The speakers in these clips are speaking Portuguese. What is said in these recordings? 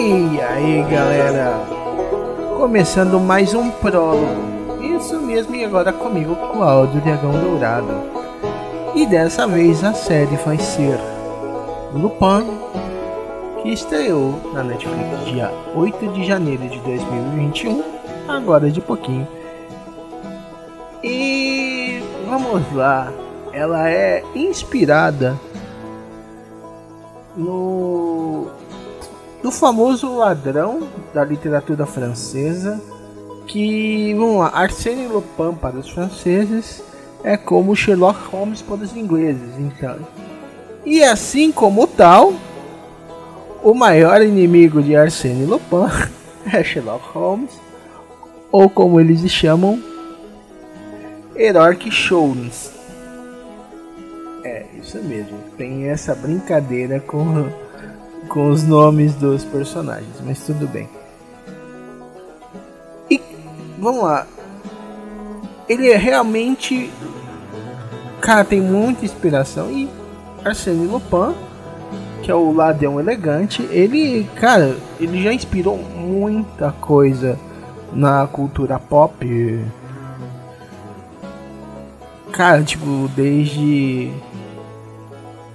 E aí galera, começando mais um prólogo. Isso mesmo, e agora comigo, Cláudio Dragão Dourado. E dessa vez a série vai ser Lupin, que estreou na Netflix dia 8 de janeiro de 2021, agora de pouquinho. E vamos lá, ela é inspirada no do famoso ladrão da literatura francesa, que, vamos lá, Arsène Lupin para os franceses é como Sherlock Holmes para os ingleses, então. E assim como tal, o maior inimigo de Arsène Lupin é Sherlock Holmes, ou como eles chamam, Herork Sholmes. É, isso mesmo. Tem essa brincadeira com com os nomes dos personagens, mas tudo bem. E vamos lá. Ele é realmente. Cara, tem muita inspiração. E Arsène Lupin, que é o ladrão elegante, ele, cara, ele já inspirou muita coisa na cultura pop. Cara, tipo, desde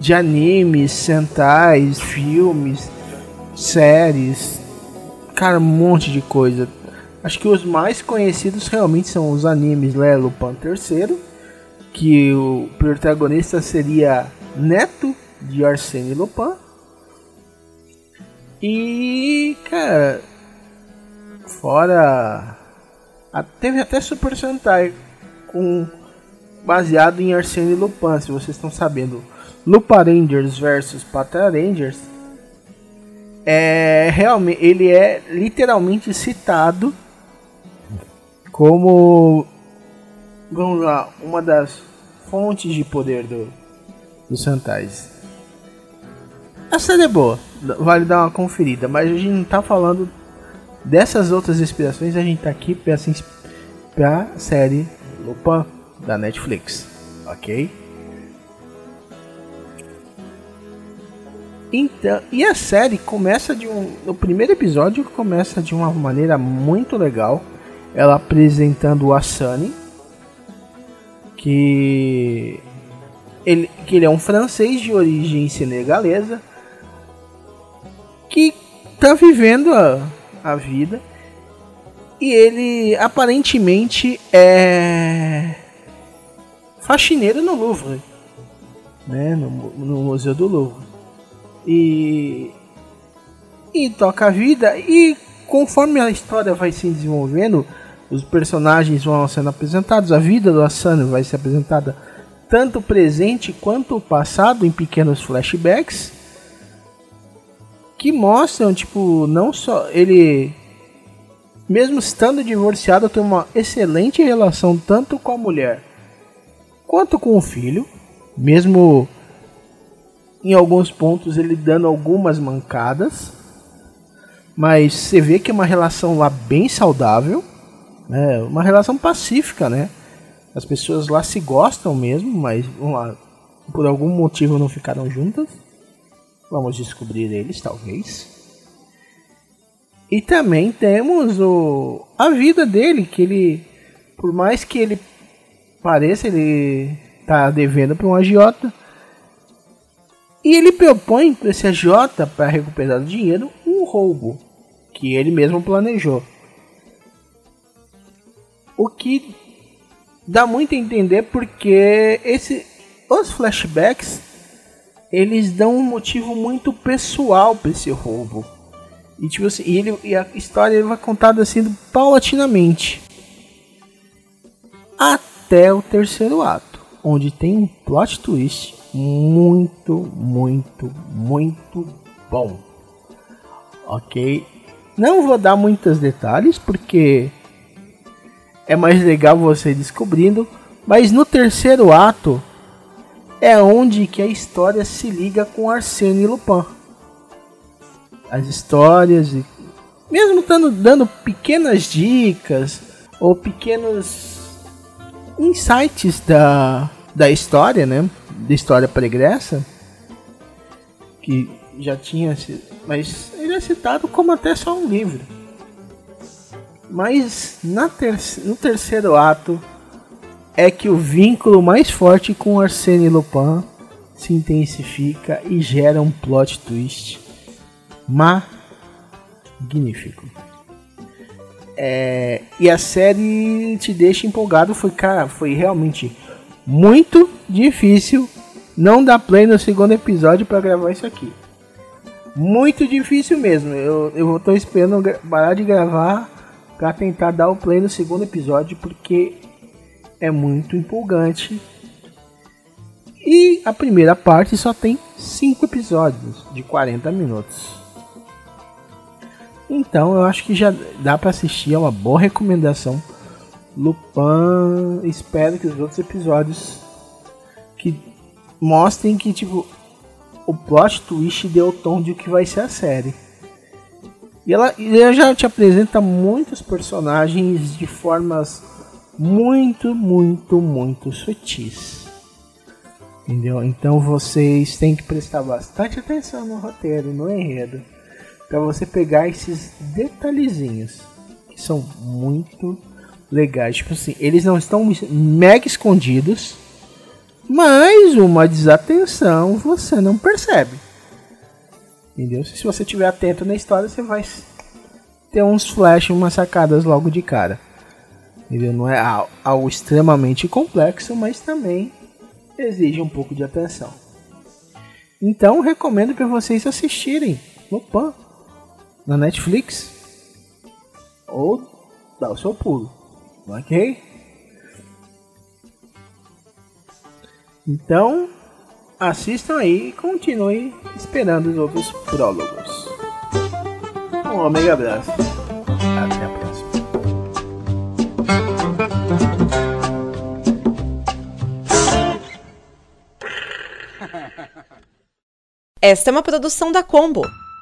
de animes, sentais, filmes, séries, cara, um monte de coisa. Acho que os mais conhecidos realmente são os animes, né? Lupin III, que o protagonista seria neto de Arsène Lupin. E, cara, fora teve até Super Sentai com baseado em Arsène Lupin, se vocês estão sabendo. Lupa Rangers versus Patra Rangers, é realmente ele é literalmente citado como vamos lá, uma das fontes de poder do, dos Santais. A série é boa, vale dar uma conferida, mas a gente não tá falando dessas outras inspirações, a gente tá aqui pra, pra série Lupin da Netflix, ok? Então, e a série começa de um. O primeiro episódio começa de uma maneira muito legal. Ela apresentando o Asani. Que. Ele, que ele é um francês de origem senegalesa. Que tá vivendo a, a vida. E ele aparentemente é. Faxineiro no Louvre. Né, no, no Museu do Louvre. E e toca a vida. E conforme a história vai se desenvolvendo, os personagens vão sendo apresentados, a vida do Asano vai ser apresentada tanto presente quanto passado em pequenos flashbacks que mostram tipo não só ele mesmo estando divorciado tem uma excelente relação tanto com a mulher quanto com o filho, mesmo em alguns pontos ele dando algumas mancadas, mas você vê que é uma relação lá bem saudável, né? uma relação pacífica, né? As pessoas lá se gostam mesmo, mas lá, por algum motivo não ficaram juntas. Vamos descobrir eles, talvez. E também temos o, a vida dele, que ele, por mais que ele pareça, ele tá devendo para um agiota e ele propõe para esse AJ, para recuperar o dinheiro, um roubo que ele mesmo planejou. O que dá muito a entender porque esse, os flashbacks eles dão um motivo muito pessoal para esse roubo. E, tipo assim, e, ele, e a história vai contada assim paulatinamente. Até o terceiro ato, onde tem um plot twist muito, muito, muito bom. Ok? Não vou dar muitos detalhes porque é mais legal você descobrindo, mas no terceiro ato é onde que a história se liga com Arsène Lupin. As histórias e mesmo dando pequenas dicas ou pequenos insights da, da história, né? Da história pregressa, que já tinha sido, mas ele é citado como até só um livro. Mas na ter no terceiro ato é que o vínculo mais forte com Arsène Lupin se intensifica e gera um plot twist magnífico. É, e a série te deixa empolgado. Foi, cara, foi realmente muito difícil não dar play no segundo episódio para gravar isso aqui. Muito difícil mesmo. Eu, eu tô esperando parar de gravar para tentar dar o play no segundo episódio porque é muito empolgante. E a primeira parte só tem 5 episódios de 40 minutos. Então eu acho que já dá para assistir, é uma boa recomendação. Lupin, espero que os outros episódios que mostrem que tipo o plot twist deu o tom de que vai ser a série. E ela, ela já te apresenta muitos personagens de formas muito, muito, muito sutis. Entendeu? Então vocês têm que prestar bastante atenção no roteiro, no enredo para você pegar esses detalhezinhos que são muito legais. Tipo assim, eles não estão mega escondidos, mas uma desatenção você não percebe. Entendeu? Se você estiver atento na história, você vai ter uns flash, umas sacadas logo de cara. Entendeu? Não é algo extremamente complexo, mas também exige um pouco de atenção. Então recomendo para vocês assistirem no PAN na Netflix ou dá o seu pulo, ok? Então assistam aí e continue esperando os outros prólogos. Um omega abraço. Até a próxima. Esta é uma produção da Combo.